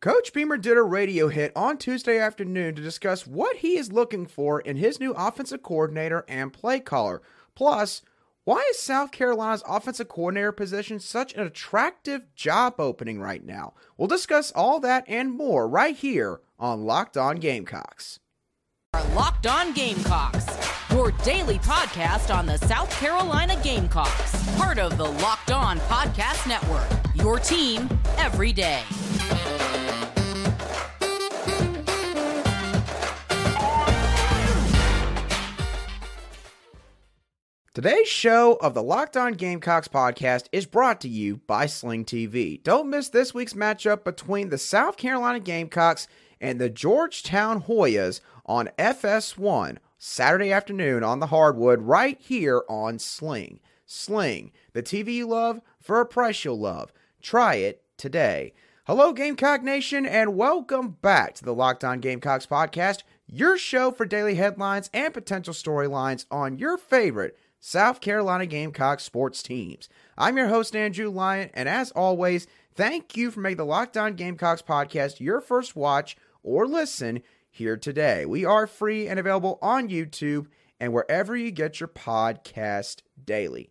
Coach Beamer did a radio hit on Tuesday afternoon to discuss what he is looking for in his new offensive coordinator and play caller. Plus, why is South Carolina's offensive coordinator position such an attractive job opening right now? We'll discuss all that and more right here on Locked On Gamecocks. Locked On Gamecocks, your daily podcast on the South Carolina Gamecocks, part of the Locked On Podcast Network. Your team every day. Today's show of the Locked On Gamecocks podcast is brought to you by Sling TV. Don't miss this week's matchup between the South Carolina Gamecocks and the Georgetown Hoyas on FS1 Saturday afternoon on the hardwood right here on Sling. Sling, the TV you love for a price you'll love. Try it today. Hello, Gamecock Nation, and welcome back to the Locked On Gamecocks podcast, your show for daily headlines and potential storylines on your favorite South Carolina Gamecock sports teams. I'm your host, Andrew Lyon, and as always, thank you for making the Locked On Gamecocks podcast your first watch or listen here today. We are free and available on YouTube and wherever you get your podcast daily.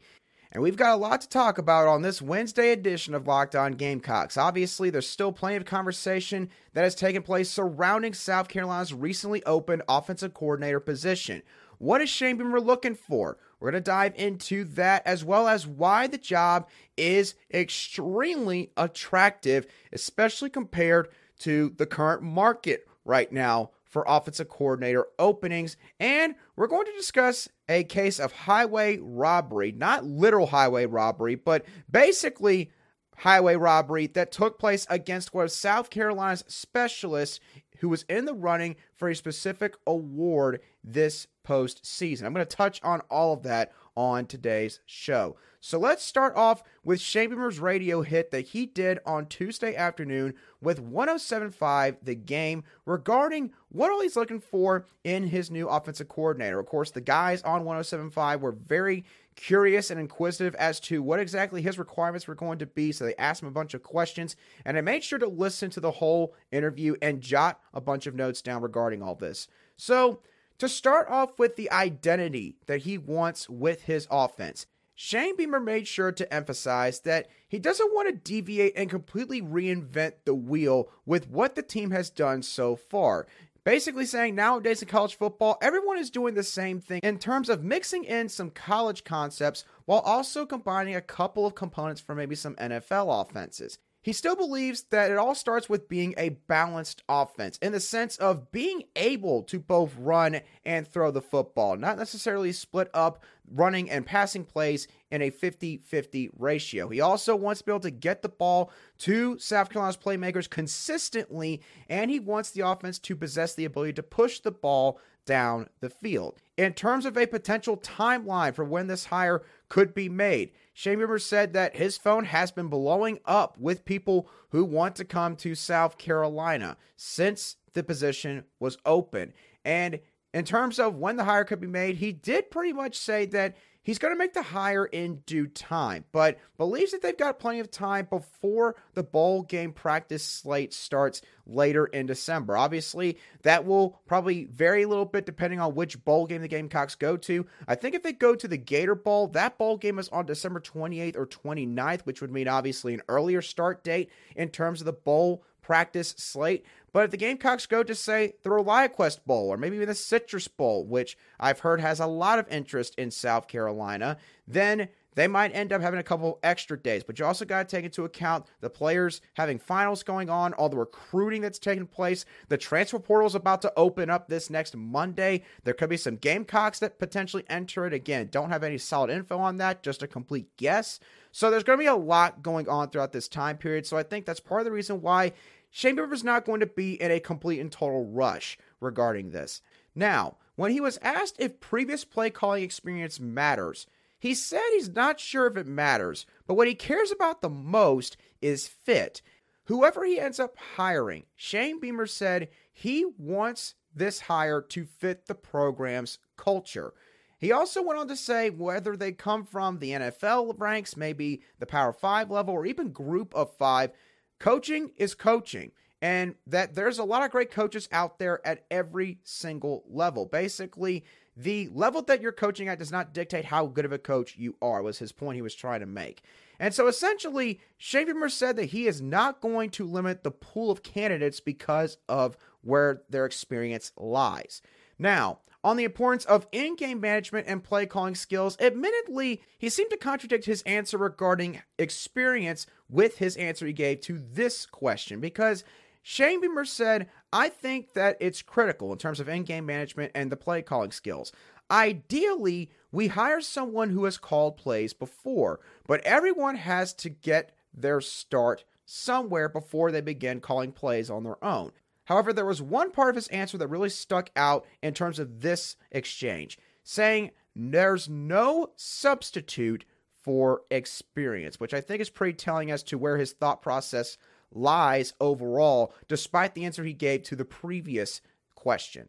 And we've got a lot to talk about on this Wednesday edition of Locked On Gamecocks. Obviously, there's still plenty of conversation that has taken place surrounding South Carolina's recently opened offensive coordinator position. What is Shane Beamer looking for? We're going to dive into that as well as why the job is extremely attractive, especially compared to the current market right now for offensive coordinator openings. And we're going to discuss a case of highway robbery, not literal highway robbery, but basically highway robbery that took place against one of South Carolina's specialists who was in the running for a specific award this postseason. I'm going to touch on all of that on today's show. So let's start off with Shane radio hit that he did on Tuesday afternoon with 1075 The Game regarding what all he's looking for in his new offensive coordinator. Of course, the guys on 1075 were very curious and inquisitive as to what exactly his requirements were going to be. So they asked him a bunch of questions, and I made sure to listen to the whole interview and jot a bunch of notes down regarding all this. So, to start off with the identity that he wants with his offense, Shane Beamer made sure to emphasize that he doesn't want to deviate and completely reinvent the wheel with what the team has done so far. Basically, saying nowadays in college football, everyone is doing the same thing in terms of mixing in some college concepts while also combining a couple of components from maybe some NFL offenses. He still believes that it all starts with being a balanced offense in the sense of being able to both run and throw the football, not necessarily split up running and passing plays in a 50 50 ratio. He also wants to be able to get the ball to South Carolina's playmakers consistently, and he wants the offense to possess the ability to push the ball down the field. In terms of a potential timeline for when this hire could be made, Shane Beamer said that his phone has been blowing up with people who want to come to South Carolina since the position was open. And in terms of when the hire could be made, he did pretty much say that he's going to make the hire in due time, but believes that they've got plenty of time before the bowl game practice slate starts later in December. Obviously, that will probably vary a little bit depending on which bowl game the Gamecocks go to. I think if they go to the Gator Bowl, that bowl game is on December 28th or 29th, which would mean obviously an earlier start date in terms of the bowl practice slate. But if the Gamecocks go to, say, the ReliaQuest Bowl or maybe even the Citrus Bowl, which I've heard has a lot of interest in South Carolina, then they might end up having a couple extra days. But you also got to take into account the players having finals going on, all the recruiting that's taking place. The transfer portal is about to open up this next Monday. There could be some Gamecocks that potentially enter it. Again, don't have any solid info on that, just a complete guess. So there's going to be a lot going on throughout this time period. So I think that's part of the reason why Shane Beamer is not going to be in a complete and total rush regarding this. Now, when he was asked if previous play calling experience matters, he said he's not sure if it matters, but what he cares about the most is fit. Whoever he ends up hiring, Shane Beamer said he wants this hire to fit the program's culture. He also went on to say whether they come from the NFL ranks, maybe the Power 5 level, or even group of five, Coaching is coaching. and that there's a lot of great coaches out there at every single level. Basically, the level that you're coaching at does not dictate how good of a coach you are, was his point he was trying to make. And so essentially, Beamer said that he is not going to limit the pool of candidates because of where their experience lies. Now, on the importance of in game management and play calling skills, admittedly, he seemed to contradict his answer regarding experience with his answer he gave to this question because Shane Beamer said, I think that it's critical in terms of in game management and the play calling skills. Ideally, we hire someone who has called plays before, but everyone has to get their start somewhere before they begin calling plays on their own. However, there was one part of his answer that really stuck out in terms of this exchange, saying there's no substitute for experience, which I think is pretty telling as to where his thought process lies overall, despite the answer he gave to the previous question.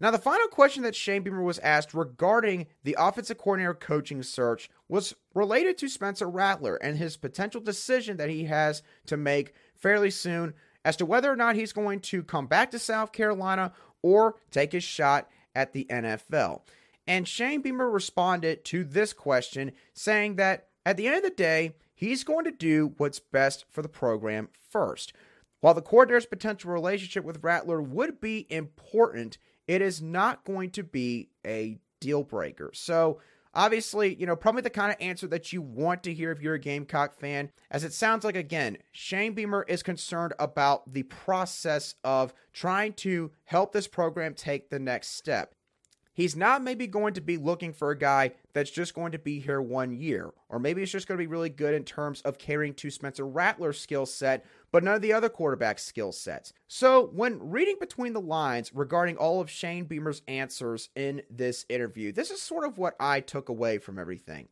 Now, the final question that Shane Beamer was asked regarding the offensive coordinator coaching search was related to Spencer Rattler and his potential decision that he has to make fairly soon as to whether or not he's going to come back to South Carolina or take his shot at the NFL. And Shane Beamer responded to this question saying that at the end of the day, he's going to do what's best for the program first. While the coordinator's potential relationship with Rattler would be important, it is not going to be a deal breaker. So, obviously, you know, probably the kind of answer that you want to hear if you're a Gamecock fan, as it sounds like, again, Shane Beamer is concerned about the process of trying to help this program take the next step. He's not maybe going to be looking for a guy that's just going to be here one year, or maybe it's just going to be really good in terms of carrying to Spencer Rattler's skill set, but none of the other quarterback skill sets. So, when reading between the lines regarding all of Shane Beamer's answers in this interview, this is sort of what I took away from everything.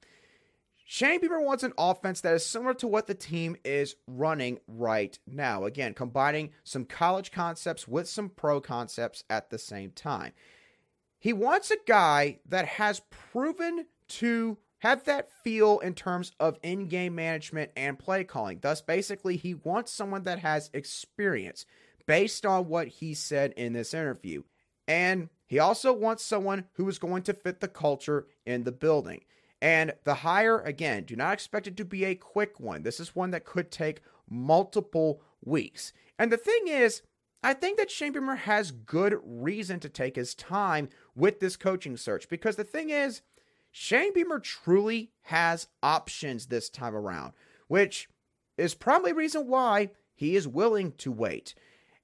Shane Beamer wants an offense that is similar to what the team is running right now. Again, combining some college concepts with some pro concepts at the same time. He wants a guy that has proven to have that feel in terms of in game management and play calling. Thus, basically, he wants someone that has experience based on what he said in this interview. And he also wants someone who is going to fit the culture in the building. And the hire, again, do not expect it to be a quick one. This is one that could take multiple weeks. And the thing is, I think that Shane Beamer has good reason to take his time with this coaching search because the thing is, Shane Beamer truly has options this time around, which is probably reason why he is willing to wait.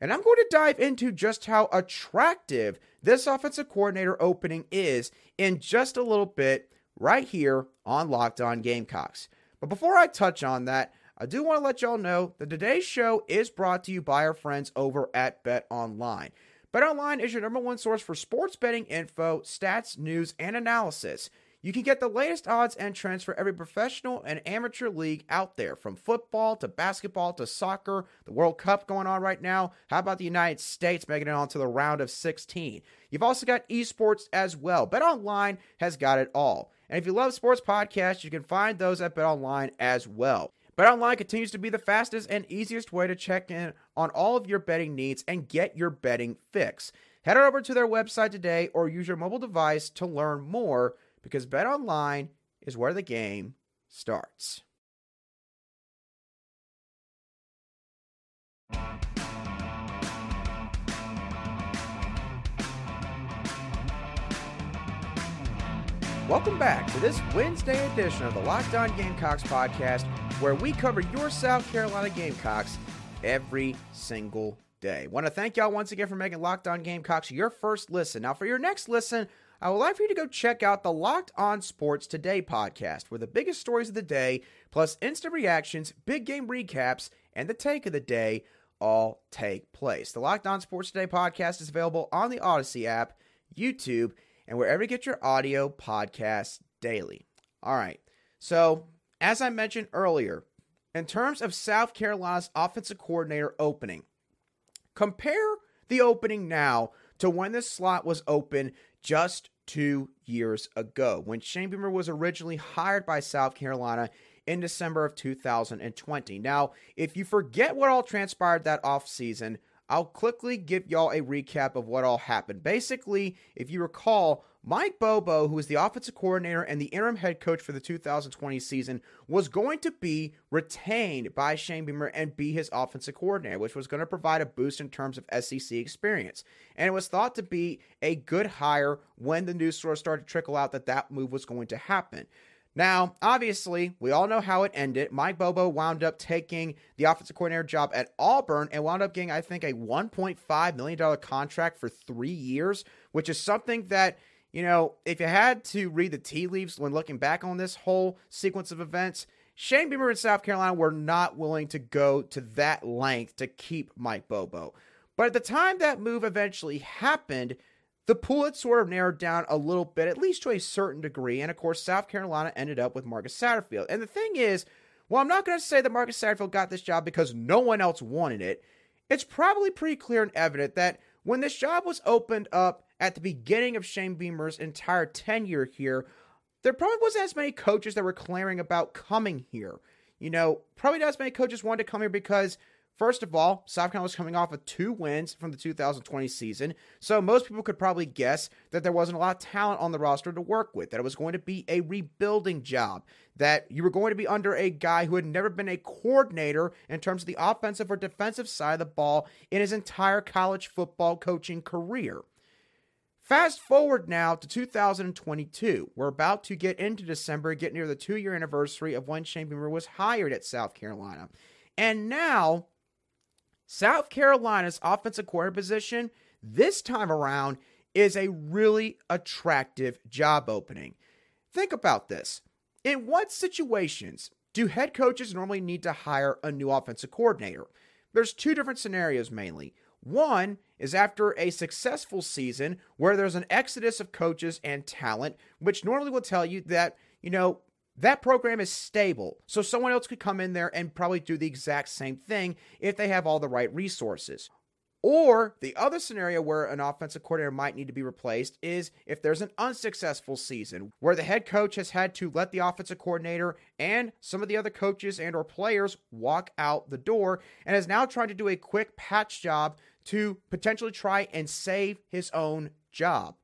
And I'm going to dive into just how attractive this offensive coordinator opening is in just a little bit right here on Locked On Gamecocks. But before I touch on that, I do want to let y'all know that today's show is brought to you by our friends over at Bet Online. Bet Online is your number one source for sports betting info, stats, news, and analysis. You can get the latest odds and trends for every professional and amateur league out there, from football to basketball to soccer, the World Cup going on right now. How about the United States making it onto the round of 16? You've also got esports as well. Bet Online has got it all. And if you love sports podcasts, you can find those at Bet Online as well. BetOnline continues to be the fastest and easiest way to check in on all of your betting needs and get your betting fix. Head over to their website today or use your mobile device to learn more because Bet Online is where the game starts. Welcome back to this Wednesday edition of the Locked On Gamecocks podcast, where we cover your South Carolina Gamecocks every single day. Want to thank y'all once again for making Locked On Gamecocks your first listen. Now, for your next listen, I would like for you to go check out the Locked On Sports Today podcast, where the biggest stories of the day, plus instant reactions, big game recaps, and the take of the day all take place. The Locked On Sports Today podcast is available on the Odyssey app, YouTube, and wherever you get your audio podcasts daily. All right. So, as I mentioned earlier, in terms of South Carolina's offensive coordinator opening, compare the opening now to when this slot was open just two years ago, when Shane Beamer was originally hired by South Carolina in December of 2020. Now, if you forget what all transpired that offseason, I'll quickly give y'all a recap of what all happened. Basically, if you recall, Mike Bobo, who was the offensive coordinator and the interim head coach for the 2020 season, was going to be retained by Shane Beamer and be his offensive coordinator, which was going to provide a boost in terms of SEC experience. And it was thought to be a good hire when the news source started to trickle out that that move was going to happen. Now, obviously, we all know how it ended. Mike Bobo wound up taking the offensive coordinator job at Auburn and wound up getting, I think, a $1.5 million contract for three years, which is something that, you know, if you had to read the tea leaves when looking back on this whole sequence of events, Shane Beamer in South Carolina were not willing to go to that length to keep Mike Bobo. But at the time that move eventually happened, the pool had sort of narrowed down a little bit, at least to a certain degree. And of course, South Carolina ended up with Marcus Satterfield. And the thing is, well, I'm not going to say that Marcus Satterfield got this job because no one else wanted it. It's probably pretty clear and evident that when this job was opened up at the beginning of Shane Beamer's entire tenure here, there probably wasn't as many coaches that were clamoring about coming here. You know, probably not as many coaches wanted to come here because First of all, South Carolina was coming off of two wins from the 2020 season, so most people could probably guess that there wasn't a lot of talent on the roster to work with, that it was going to be a rebuilding job, that you were going to be under a guy who had never been a coordinator in terms of the offensive or defensive side of the ball in his entire college football coaching career. Fast forward now to 2022. We're about to get into December, get near the two year anniversary of when Shane Beamer was hired at South Carolina. And now South Carolina's offensive coordinator position this time around is a really attractive job opening. Think about this. In what situations do head coaches normally need to hire a new offensive coordinator? There's two different scenarios mainly. One is after a successful season where there's an exodus of coaches and talent, which normally will tell you that, you know, that program is stable. So someone else could come in there and probably do the exact same thing if they have all the right resources. Or the other scenario where an offensive coordinator might need to be replaced is if there's an unsuccessful season where the head coach has had to let the offensive coordinator and some of the other coaches and or players walk out the door and is now trying to do a quick patch job to potentially try and save his own job.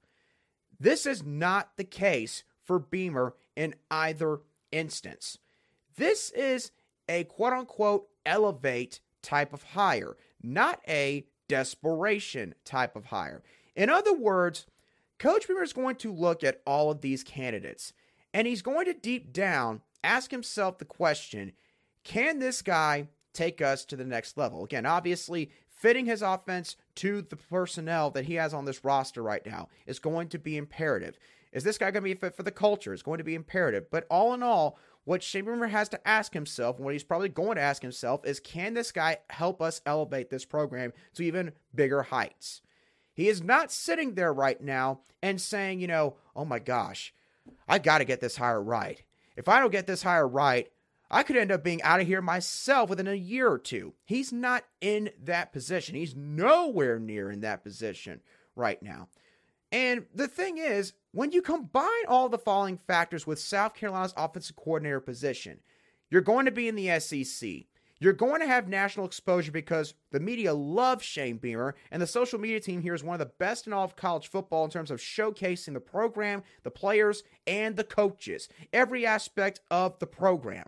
This is not the case for Beamer in either instance. This is a quote unquote elevate type of hire, not a desperation type of hire. In other words, Coach Beamer is going to look at all of these candidates and he's going to deep down ask himself the question can this guy take us to the next level? Again, obviously, fitting his offense to the personnel that he has on this roster right now is going to be imperative. Is this guy going to be fit for the culture? It's going to be imperative. But all in all, what Beamer has to ask himself, and what he's probably going to ask himself, is can this guy help us elevate this program to even bigger heights? He is not sitting there right now and saying, you know, oh my gosh, I got to get this hire right. If I don't get this hire right, I could end up being out of here myself within a year or two. He's not in that position. He's nowhere near in that position right now. And the thing is, when you combine all the following factors with South Carolina's offensive coordinator position, you're going to be in the SEC. You're going to have national exposure because the media loves Shane Beamer, and the social media team here is one of the best in all of college football in terms of showcasing the program, the players, and the coaches, every aspect of the program.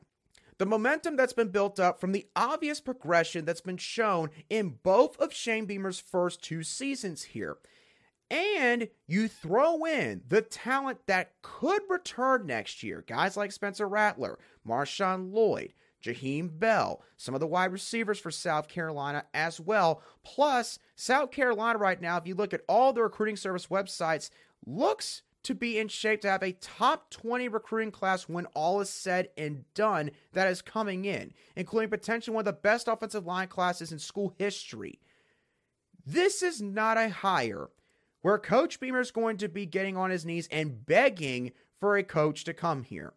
The momentum that's been built up from the obvious progression that's been shown in both of Shane Beamer's first two seasons here and you throw in the talent that could return next year. Guys like Spencer Rattler, Marshawn Lloyd, Jaheim Bell, some of the wide receivers for South Carolina as well. Plus, South Carolina right now, if you look at all the recruiting service websites, looks to be in shape to have a top 20 recruiting class when all is said and done that is coming in, including potentially one of the best offensive line classes in school history. This is not a hire where Coach Beamer is going to be getting on his knees and begging for a coach to come here.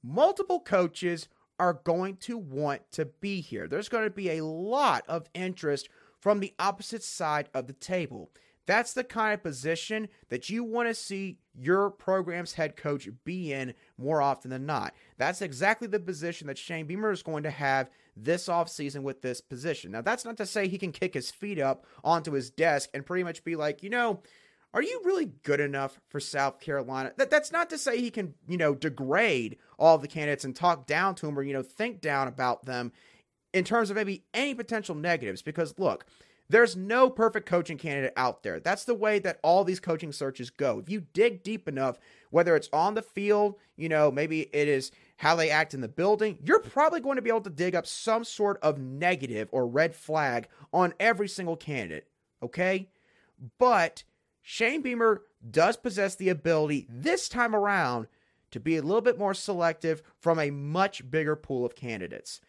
Multiple coaches are going to want to be here. There's going to be a lot of interest from the opposite side of the table. That's the kind of position that you want to see your program's head coach be in more often than not. That's exactly the position that Shane Beamer is going to have this offseason with this position. Now, that's not to say he can kick his feet up onto his desk and pretty much be like, you know, are you really good enough for South Carolina? That, that's not to say he can, you know, degrade all the candidates and talk down to them or, you know, think down about them in terms of maybe any potential negatives. Because look, there's no perfect coaching candidate out there. That's the way that all these coaching searches go. If you dig deep enough, whether it's on the field, you know, maybe it is how they act in the building, you're probably going to be able to dig up some sort of negative or red flag on every single candidate. Okay? But Shane Beamer does possess the ability this time around to be a little bit more selective from a much bigger pool of candidates.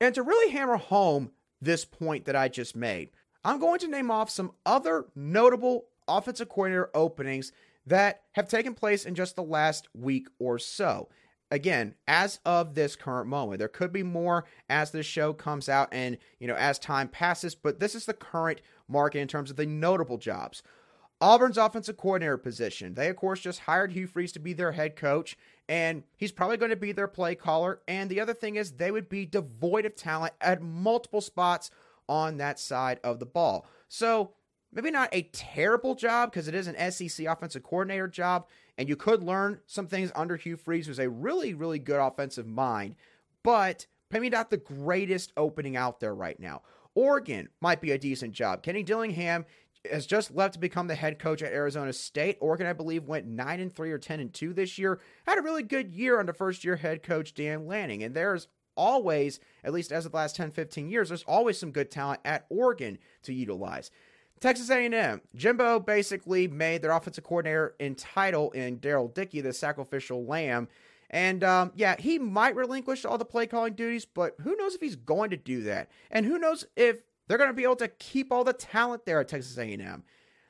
And to really hammer home this point that I just made. I'm going to name off some other notable offensive coordinator openings that have taken place in just the last week or so. Again, as of this current moment, there could be more as this show comes out and, you know, as time passes, but this is the current market in terms of the notable jobs. Auburn's offensive coordinator position. They, of course, just hired Hugh Freeze to be their head coach, and he's probably going to be their play caller. And the other thing is, they would be devoid of talent at multiple spots on that side of the ball. So, maybe not a terrible job because it is an SEC offensive coordinator job, and you could learn some things under Hugh Freeze, who's a really, really good offensive mind, but maybe not the greatest opening out there right now. Oregon might be a decent job. Kenny Dillingham has just left to become the head coach at Arizona State. Oregon, I believe, went nine and three or ten and two this year. Had a really good year under first year head coach Dan Lanning, and there's always, at least as of the last 10, 15 years, there's always some good talent at Oregon to utilize. Texas A&M, Jimbo basically made their offensive coordinator entitle in Darrell Dickey, the sacrificial lamb. And um, yeah, he might relinquish all the play calling duties, but who knows if he's going to do that? And who knows if they're going to be able to keep all the talent there at Texas A&M.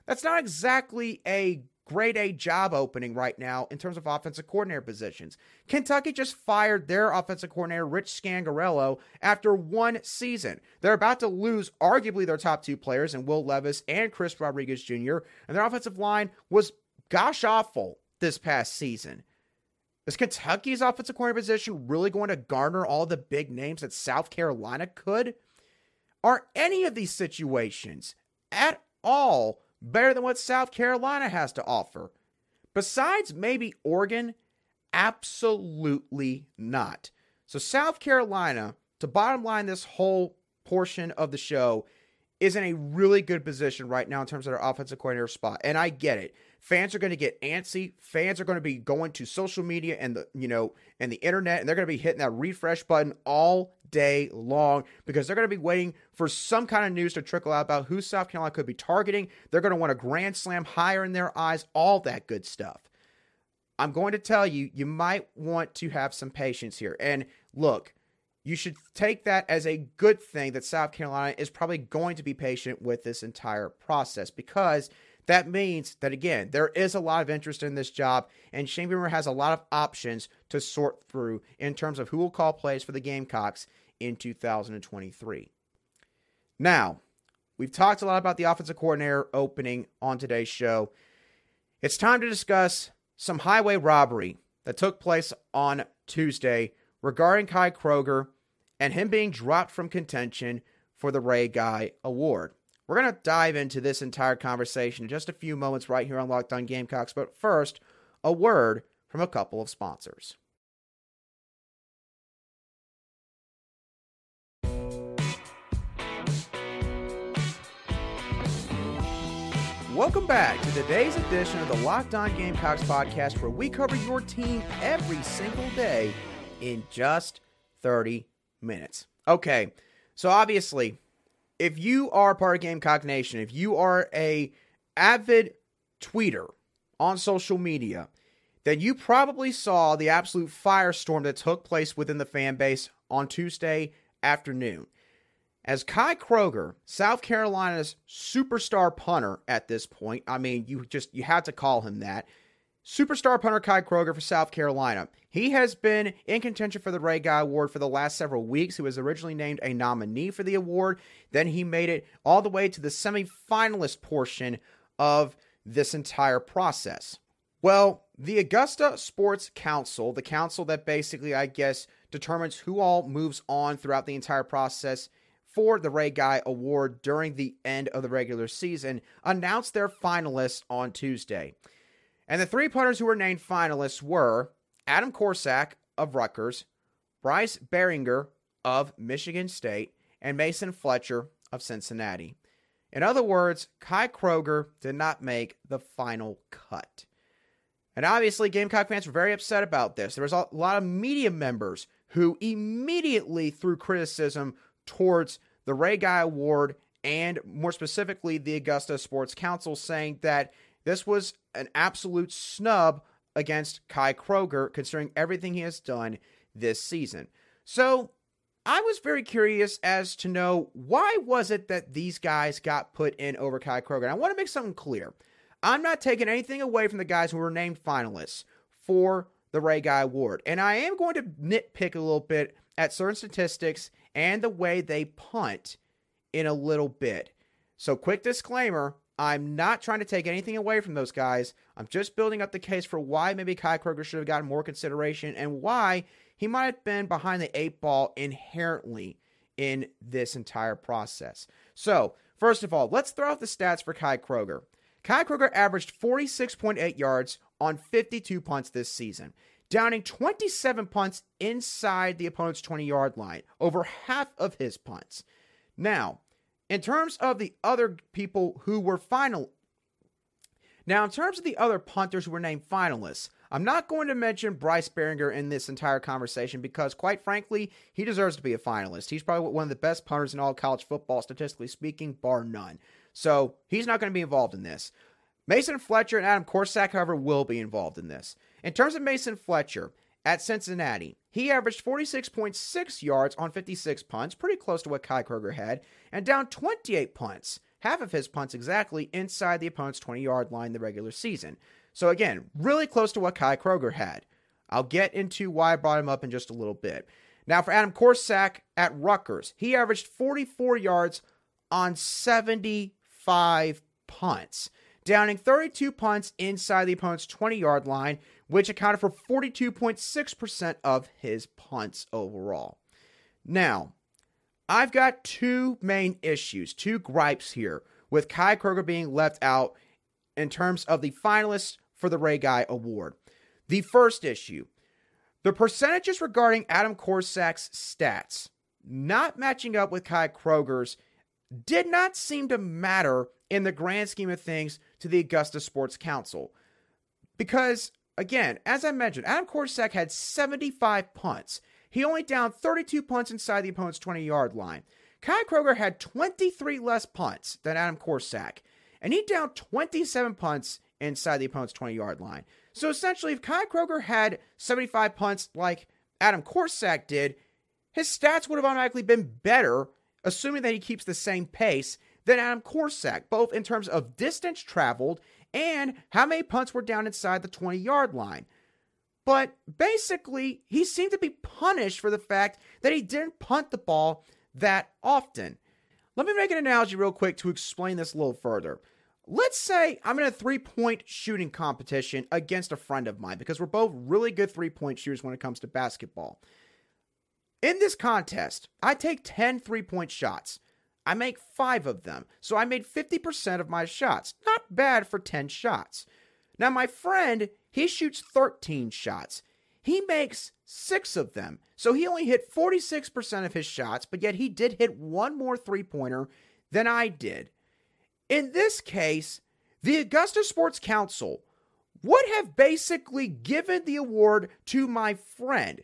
That's not exactly a grade A job opening right now in terms of offensive coordinator positions. Kentucky just fired their offensive coordinator, Rich Scangarello, after one season. They're about to lose arguably their top two players in Will Levis and Chris Rodriguez Jr., and their offensive line was gosh awful this past season. Is Kentucky's offensive coordinator position really going to garner all the big names that South Carolina could? Are any of these situations at all better than what South Carolina has to offer? Besides maybe Oregon, absolutely not. So, South Carolina, to bottom line this whole portion of the show, is in a really good position right now in terms of their offensive coordinator spot. And I get it. Fans are going to get antsy. Fans are going to be going to social media and the, you know, and the internet and they're going to be hitting that refresh button all day long because they're going to be waiting for some kind of news to trickle out about who South Carolina could be targeting. They're going to want a grand slam hire in their eyes, all that good stuff. I'm going to tell you, you might want to have some patience here. And look, you should take that as a good thing that South Carolina is probably going to be patient with this entire process because that means that, again, there is a lot of interest in this job, and Shane Beamer has a lot of options to sort through in terms of who will call plays for the Gamecocks in 2023. Now, we've talked a lot about the offensive coordinator opening on today's show. It's time to discuss some highway robbery that took place on Tuesday regarding Kai Kroeger and him being dropped from contention for the Ray Guy Award. We're going to dive into this entire conversation in just a few moments right here on Locked On Gamecocks, but first, a word from a couple of sponsors. Welcome back to today's edition of the Locked On Gamecocks podcast, where we cover your team every single day in just 30 minutes. Okay, so obviously, if you are part of Gamecock Nation, if you are a avid tweeter on social media, then you probably saw the absolute firestorm that took place within the fan base on Tuesday afternoon as Kai Kroeger, South Carolina's superstar punter at this point. I mean, you just you had to call him that. Superstar punter Kai Kroeger for South Carolina. He has been in contention for the Ray Guy Award for the last several weeks. He was originally named a nominee for the award. Then he made it all the way to the semifinalist portion of this entire process? Well, the Augusta Sports Council, the council that basically, I guess, determines who all moves on throughout the entire process for the Ray Guy Award during the end of the regular season, announced their finalists on Tuesday. And the three punters who were named finalists were Adam Korsak of Rutgers, Bryce Baringer of Michigan State, and Mason Fletcher of Cincinnati. In other words, Kai Kroeger did not make the final cut. And obviously, Gamecock fans were very upset about this. There was a lot of media members who immediately threw criticism towards the Ray Guy Award and more specifically the Augusta Sports Council, saying that this was an absolute snub against Kai Kroeger, considering everything he has done this season. So I was very curious as to know why was it that these guys got put in over Kai Kroeger. And I want to make something clear. I'm not taking anything away from the guys who were named finalists for the Ray Guy Award. And I am going to nitpick a little bit at certain statistics and the way they punt in a little bit. So, quick disclaimer I'm not trying to take anything away from those guys. I'm just building up the case for why maybe Kai Kroeger should have gotten more consideration and why he might have been behind the eight ball inherently in this entire process. So, first of all, let's throw out the stats for Kai Kroeger. Kai Kroeger averaged 46.8 yards on 52 punts this season, downing 27 punts inside the opponent's 20 yard line, over half of his punts. Now, in terms of the other people who were final, now in terms of the other punters who were named finalists, I'm not going to mention Bryce Baringer in this entire conversation because, quite frankly, he deserves to be a finalist. He's probably one of the best punters in all college football, statistically speaking, bar none. So he's not going to be involved in this. Mason Fletcher and Adam Korsak, however, will be involved in this. In terms of Mason Fletcher, at Cincinnati, he averaged 46.6 yards on 56 punts, pretty close to what Kai Kroeger had, and down 28 punts, half of his punts exactly inside the opponent's 20 yard line the regular season. So, again, really close to what Kai Kroeger had. I'll get into why I brought him up in just a little bit. Now, for Adam Korsak at Rutgers, he averaged 44 yards on 75 punts, downing 32 punts inside the opponent's 20 yard line, which accounted for 42.6% of his punts overall. Now, I've got two main issues, two gripes here with Kai Kroeger being left out in terms of the finalists for the Ray Guy Award. The first issue the percentages regarding Adam Korsak's stats not matching up with Kai Kroeger's did not seem to matter in the grand scheme of things to the Augusta Sports Council. Because, again, as I mentioned, Adam Korsak had 75 punts. He only downed 32 punts inside the opponent's 20 yard line. Kai Kroeger had 23 less punts than Adam Korsak, and he downed 27 punts inside the opponent's 20 yard line. So essentially, if Kai Kroeger had 75 punts like Adam Korsak did, his stats would have automatically been better assuming that he keeps the same pace than Adam Korsak, both in terms of distance traveled and how many punts were down inside the 20 yard line. But basically, he seemed to be punished for the fact that he didn't punt the ball that often. Let me make an analogy real quick to explain this a little further. Let's say I'm in a three point shooting competition against a friend of mine because we're both really good three point shooters when it comes to basketball. In this contest, I take 10 three point shots. I make five of them, so I made 50% of my shots. Not bad for 10 shots. Now, my friend, he shoots 13 shots. He makes six of them, so he only hit 46% of his shots, but yet he did hit one more three pointer than I did. In this case, the Augusta Sports Council would have basically given the award to my friend.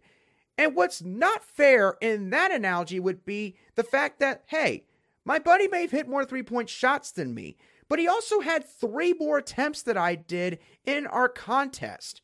And what's not fair in that analogy would be the fact that, hey, my buddy may have hit more three point shots than me, but he also had three more attempts that I did in our contest.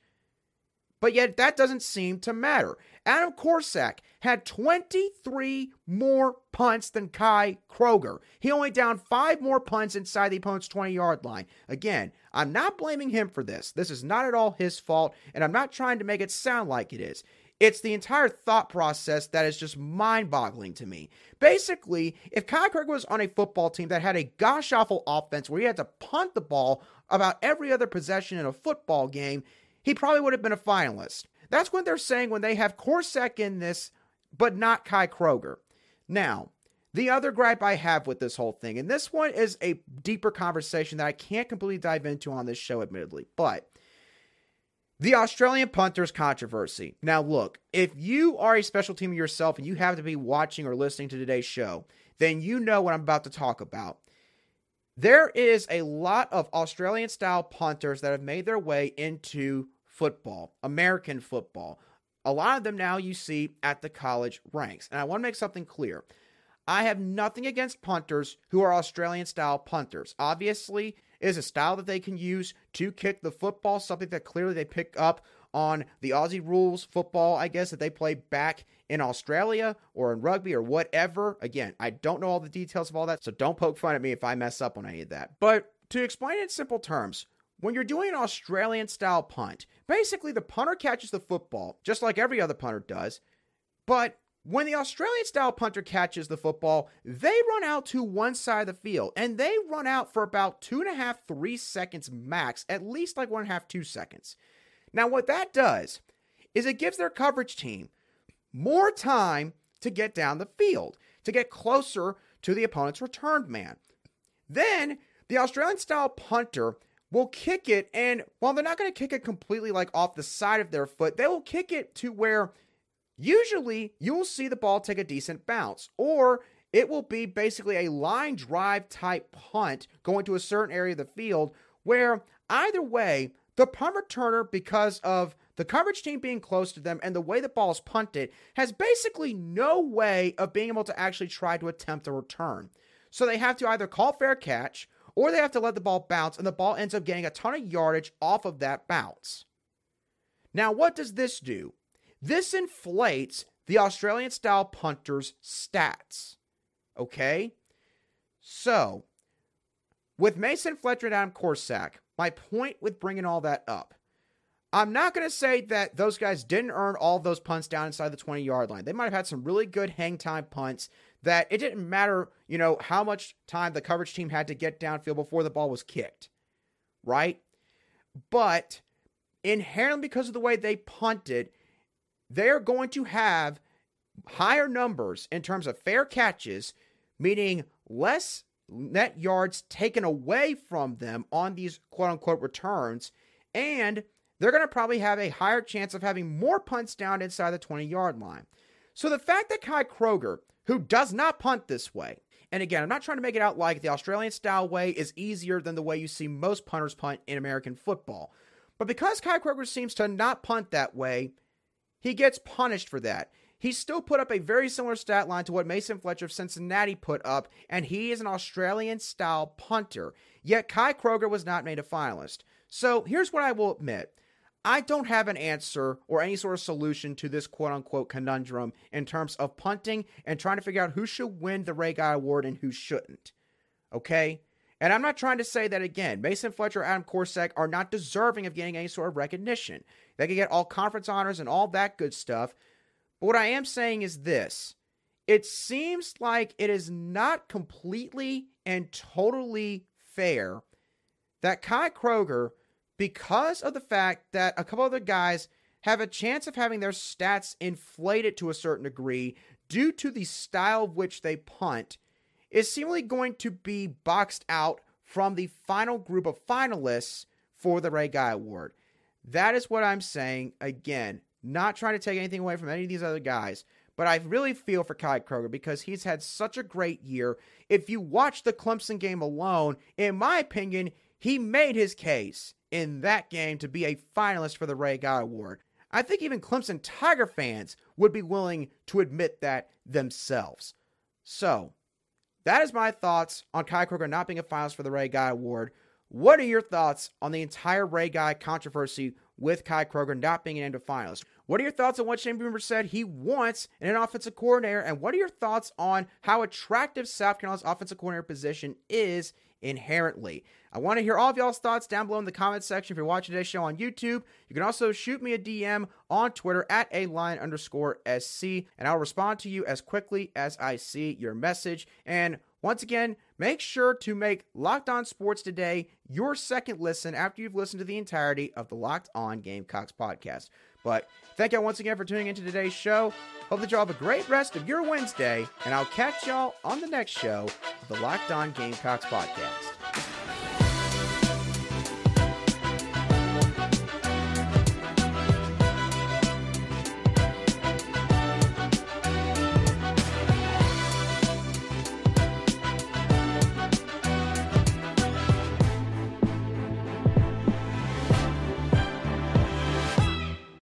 But yet that doesn't seem to matter. Adam Korsak had 23 more punts than Kai Kroeger. He only downed five more punts inside the opponent's 20 yard line. Again, I'm not blaming him for this. This is not at all his fault, and I'm not trying to make it sound like it is. It's the entire thought process that is just mind boggling to me. Basically, if Kai Kroeger was on a football team that had a gosh awful offense where he had to punt the ball about every other possession in a football game, he probably would have been a finalist. That's what they're saying when they have Korsak in this, but not Kai Kroeger. Now, the other gripe I have with this whole thing, and this one is a deeper conversation that I can't completely dive into on this show, admittedly, but the Australian punters controversy. Now, look, if you are a special team yourself and you have to be watching or listening to today's show, then you know what I'm about to talk about. There is a lot of Australian style punters that have made their way into football, American football. A lot of them now you see at the college ranks. And I want to make something clear. I have nothing against punters who are Australian style punters. Obviously, is a style that they can use to kick the football, something that clearly they pick up on the Aussie rules football, I guess, that they play back in Australia or in rugby or whatever. Again, I don't know all the details of all that, so don't poke fun at me if I mess up on any of that. But to explain it in simple terms, when you're doing an Australian style punt, basically the punter catches the football, just like every other punter does, but when the Australian style punter catches the football, they run out to one side of the field and they run out for about two and a half, three seconds max, at least like one and a half, two seconds. Now, what that does is it gives their coverage team more time to get down the field, to get closer to the opponent's returned man. Then the Australian style punter will kick it, and while they're not going to kick it completely like off the side of their foot, they will kick it to where Usually, you'll see the ball take a decent bounce, or it will be basically a line drive type punt going to a certain area of the field where either way, the punt returner, because of the coverage team being close to them and the way the ball is punted, has basically no way of being able to actually try to attempt a return. So they have to either call fair catch or they have to let the ball bounce, and the ball ends up getting a ton of yardage off of that bounce. Now, what does this do? This inflates the Australian style punter's stats. Okay? So, with Mason Fletcher and Adam Korsak, my point with bringing all that up, I'm not going to say that those guys didn't earn all those punts down inside the 20 yard line. They might have had some really good hang time punts that it didn't matter, you know, how much time the coverage team had to get downfield before the ball was kicked, right? But inherently, because of the way they punted, they're going to have higher numbers in terms of fair catches, meaning less net yards taken away from them on these quote unquote returns. And they're going to probably have a higher chance of having more punts down inside the 20 yard line. So the fact that Kai Kroeger, who does not punt this way, and again, I'm not trying to make it out like the Australian style way is easier than the way you see most punters punt in American football. But because Kai Kroeger seems to not punt that way, he gets punished for that. He still put up a very similar stat line to what Mason Fletcher of Cincinnati put up, and he is an Australian style punter. Yet Kai Kroeger was not made a finalist. So here's what I will admit. I don't have an answer or any sort of solution to this quote unquote conundrum in terms of punting and trying to figure out who should win the Ray Guy Award and who shouldn't. Okay? And I'm not trying to say that again. Mason Fletcher, Adam Korsak are not deserving of getting any sort of recognition. They can get all conference honors and all that good stuff. But what I am saying is this it seems like it is not completely and totally fair that Kai Kroeger, because of the fact that a couple other guys have a chance of having their stats inflated to a certain degree due to the style of which they punt, is seemingly going to be boxed out from the final group of finalists for the Ray Guy Award. That is what I'm saying. Again, not trying to take anything away from any of these other guys, but I really feel for Kai Kroeger because he's had such a great year. If you watch the Clemson game alone, in my opinion, he made his case in that game to be a finalist for the Ray Guy Award. I think even Clemson Tiger fans would be willing to admit that themselves. So, that is my thoughts on Kai Kroeger not being a finalist for the Ray Guy Award. What are your thoughts on the entire Ray Guy controversy with Kai Kroeger not being named a finalist. What are your thoughts on what Shane Beamer said he wants in an offensive coordinator? And what are your thoughts on how attractive South Carolina's offensive coordinator position is inherently? I want to hear all of y'all's thoughts down below in the comment section if you're watching today's show on YouTube. You can also shoot me a DM on Twitter at a line underscore SC, and I'll respond to you as quickly as I see your message. And once again, make sure to make Locked On Sports Today your second listen after you've listened to the entirety of the Locked On Gamecocks podcast. But thank y'all once again for tuning into today's show. Hope that y'all have a great rest of your Wednesday, and I'll catch y'all on the next show of the Locked On Gamecocks podcast.